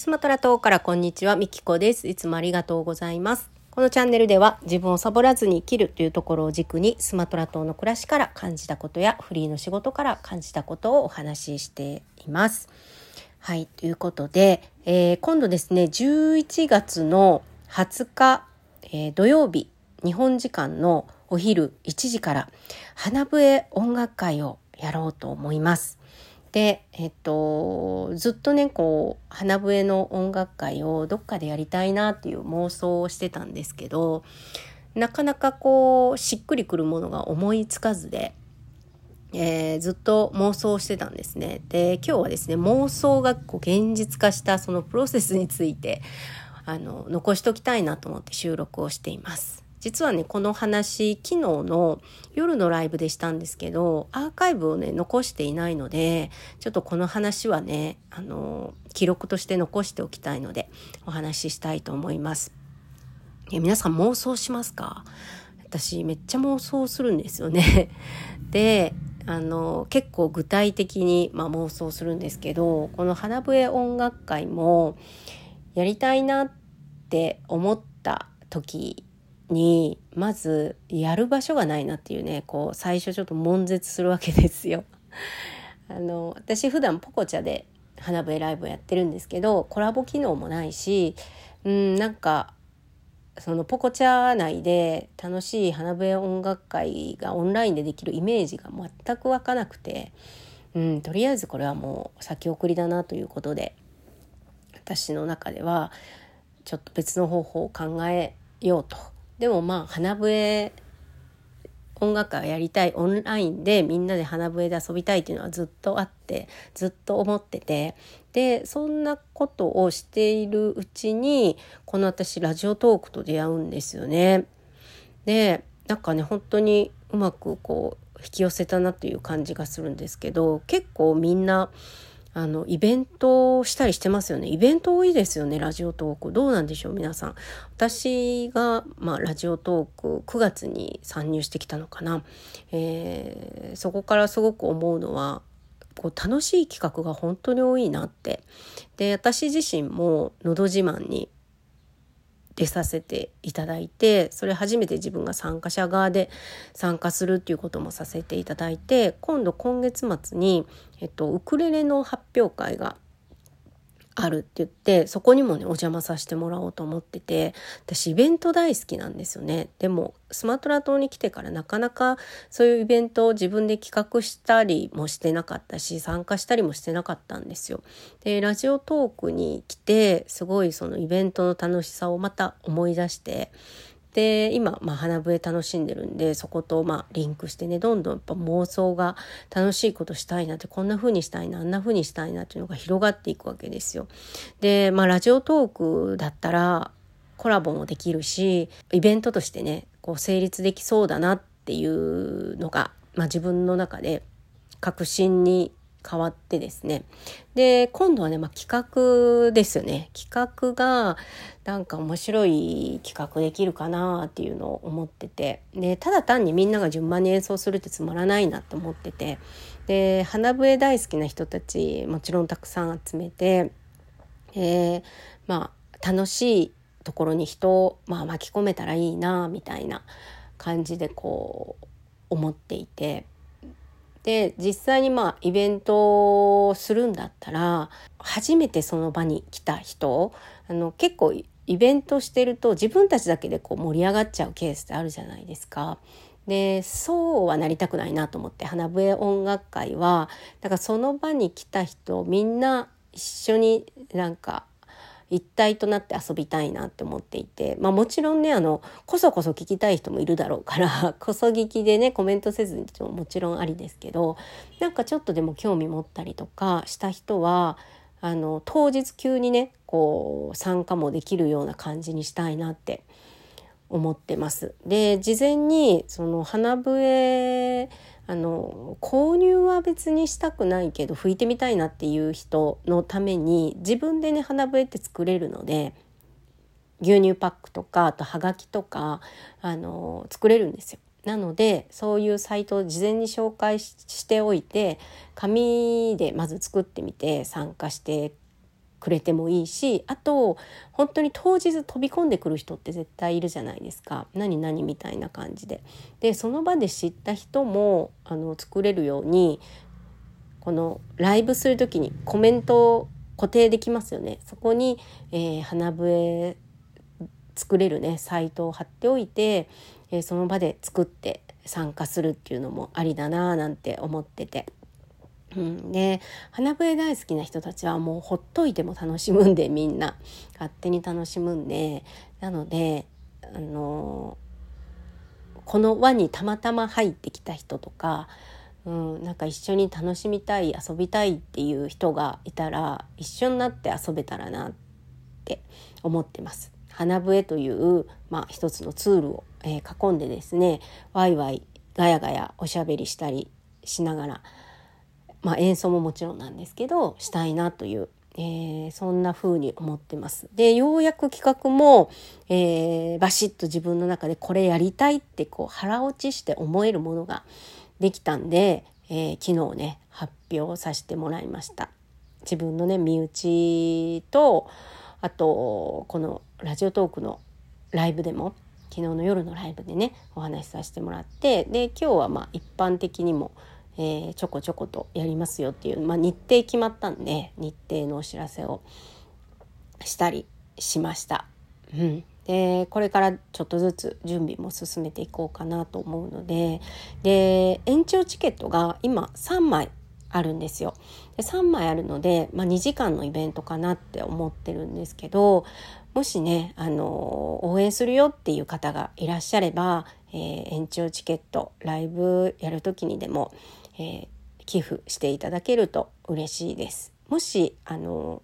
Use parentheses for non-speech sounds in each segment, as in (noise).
スマトラ島からこんにちは、みきこです。いつもありがとうございます。このチャンネルでは自分をサボらずに生きるというところを軸にスマトラ島の暮らしから感じたことやフリーの仕事から感じたことをお話ししています。はい、ということで、えー、今度ですね、11月の20日、えー、土曜日、日本時間のお昼1時から花笛音楽会をやろうと思います。で、えっと、ずっとねこう花笛の音楽会をどっかでやりたいなっていう妄想をしてたんですけどなかなかこうしっくりくるものが思いつかずで、えー、ずっと妄想してたんですね。で今日はですね妄想がこう現実化したそのプロセスについてあの残しときたいなと思って収録をしています。実はねこの話昨日の夜のライブでしたんですけどアーカイブをね残していないのでちょっとこの話はねあの記録として残しておきたいのでお話ししたいと思います。皆さん妄想しますか？私めっちゃ妄想するんですよね。(laughs) であの結構具体的に、まあ、妄想するんですけどこの花笛音楽会もやりたいなって思った時にまずやる場所がないなっていうねこう最初ちょっと悶絶するわけですよ。(laughs) あの私普段ポコチャで花笛ライブをやってるんですけどコラボ機能もないしうんなんかそのポコチャ内で楽しい花笛音楽会がオンラインでできるイメージが全く湧かなくて、うん、とりあえずこれはもう先送りだなということで私の中ではちょっと別の方法を考えようとでもまあ花笛音楽会をやりたいオンラインでみんなで花笛で遊びたいっていうのはずっとあってずっと思っててでそんなことをしているうちにこの私ラジオトークと出会うんですよね。でなんかね本当にうまくこう引き寄せたなという感じがするんですけど結構みんなあのイベントをしたりしてますよね。イベント多いですよねラジオトーク。どうなんでしょう皆さん。私が、まあ、ラジオトーク9月に参入してきたのかな、えー、そこからすごく思うのはこう楽しい企画が本当に多いなって。で私自身も「のど自慢」に出させていただいてそれ初めて自分が参加者側で参加するっていうこともさせていただいて今度今月末に、えっと、ウクレレの発表会があるって言ってそこにもねお邪魔させてもらおうと思ってて私イベント大好きなんですよね。でもスマトラ島に来てからなかなかそういうイベントを自分で企画したりもしてなかったし参加したりもしてなかったんですよ。でラジオトークに来てすごいそのイベントの楽しさをまた思い出してで今、まあ、花笛楽しんでるんでそことまあリンクしてねどんどんやっぱ妄想が楽しいことしたいなってこんな風にしたいなあんな風にしたいなっていうのが広がっていくわけですよ。で、まあ、ラジオトークだったらコラボもできるしイベントとしてねこう成立できそうだなっていうのが、まあ、自分の中で確信に変わってですね。で今度はね、まあ、企画ですよね。企画がなんか面白い企画できるかなっていうのを思ってて。でただ単にみんなが順番に演奏するってつまらないなって思ってて。で花笛大好きな人たちもちろんたくさん集めて、えー、まあ楽しいところに人を、まあ、巻き込めたらいいなみたいな感じでこう思っていて。で実際にまあイベントをするんだったら初めてその場に来た人あの結構イベントしてると自分たちだけでこう盛り上がっちゃうケースってあるじゃないですか。でそうはなりたくないなと思って花笛音楽会はだからその場に来た人みんな一緒になんか一体となって遊びたいなって思っていて、まあ、もちろんねあのこそこそ聞きたい人もいるだろうから (laughs) こそ聞きでねコメントせずにももちろんありですけどなんかちょっとでも興味持ったりとかした人はあの当日急にねこう参加もできるような感じにしたいなって思ってます。で事前にその花笛あの購入は別にしたくないけど吹いてみたいなっていう人のために自分でね花笛って作れるので牛乳パックとかあとはがきとかあの作れるんですよ。なのでそういうサイトを事前に紹介しておいて紙でまず作ってみて参加してくれてもいいしあと本当に当日飛び込んでくる人って絶対いるじゃないですか何何みたいな感じで。でその場で知った人もあの作れるようにこのライブする時にコメントを固定できますよね。そこに、えー、花笛作れるねサイトを貼っておいて、えー、その場で作って参加するっていうのもありだなぁなんて思ってて。うん、で花笛大好きな人たちはもうほっといても楽しむんでみんな。勝手に楽しむんで。なのであのこの輪にたまたま入ってきた人とか、うん、なんか一緒に楽しみたい遊びたいっていう人がいたら一緒になって遊べたらなって思ってます。花笛という、まあ、一つのツールを、えー、囲んでですねワイワイガヤガヤおしゃべりしたりしながらまあ、演奏ももちろんなんですけどしたいなという、えー、そんな風に思ってます。でようやく企画も、えー、バシッと自分の中でこれやりたいってこう腹落ちして思えるものができたんで、えー、昨日ね発表させてもらいました。自分のね身内とあとこのラジオトークのライブでも昨日の夜のライブでねお話しさせてもらってで今日はまあ一般的にもえー、ちょこちょことやりますよっていう、まあ、日程決まったんで日程のお知らせをしたりしました。うん、でこれからちょっとずつ準備も進めていこうかなと思うのでで延長チケットが今3枚あるんですよ。で3枚あるので、まあ、2時間のイベントかなって思ってるんですけどもしね、あの応援するよっていう方がいらっしゃれば、えー、延長チケットライブやる時にでもえー、寄付していただけると嬉しいです。もしあの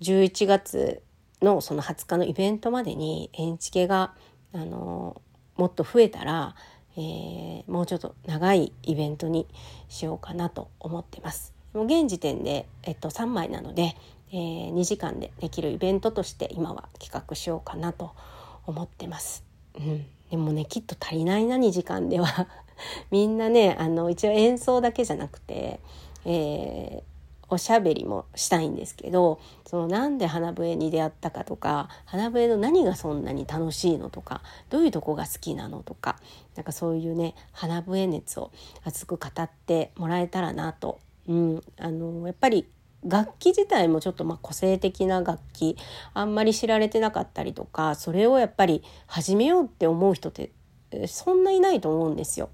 11月のその20日のイベントまでに延チケがあのもっと増えたら、えー、もうちょっと長いイベントにしようかなと思ってます。もう現時点で、えっと、3枚なので、えー、2時間でできるイベントとして今は企画しようかなと思ってます。うん、でもねきっと足りないな2時間では。(laughs) みんなねあの一応演奏だけじゃなくて、えー、おしゃべりもしたいんですけどそのなんで花笛に出会ったかとか花笛の何がそんなに楽しいのとかどういうとこが好きなのとかなんかそういうね花笛熱を熱く語ってもらえたらなと、うん、あのやっぱり楽器自体もちょっとまあ個性的な楽器あんまり知られてなかったりとかそれをやっぱり始めようって思う人ってそんないないと思うんですよ。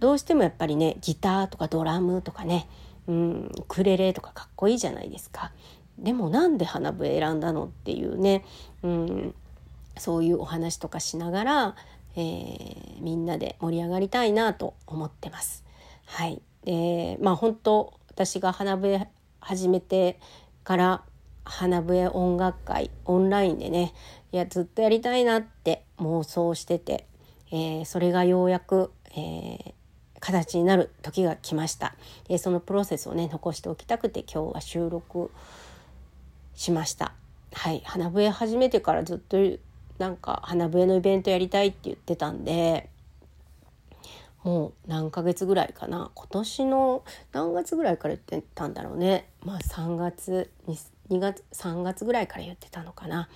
どうしてもやっぱりねギターとかドラムとかねうんクレレとかかっこいいじゃないですか。でもなんで花笛選んだのっていうねうんそういうお話とかしながら、えー、みんなで盛り上がりたいなと思ってます。はい、でまあ本当私が花笛始めてから花笛音楽会オンラインでねいやずっとやりたいなって妄想してて、えー、それがようやくえー、形になる時が来ました。でそのプロセスをね残しておきたくて今日は収録しました。はい、花笛始めてからずっとなんか花笛のイベントやりたいって言ってたんでもう何ヶ月ぐらいかな今年の何月ぐらいから言ってたんだろうねまあ3月 2, 月3月ぐらいから言ってたのかな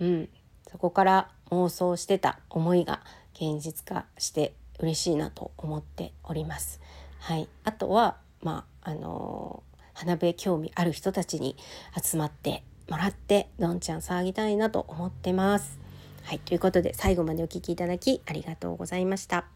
うんそこから妄想してた思いが現実化して嬉しいなと思っております。はい、あとは、まああのー、花笛興味ある人たちに集まってもらってどんちゃん騒ぎたいなと思ってます。はい、ということで最後までお聴きいただきありがとうございました。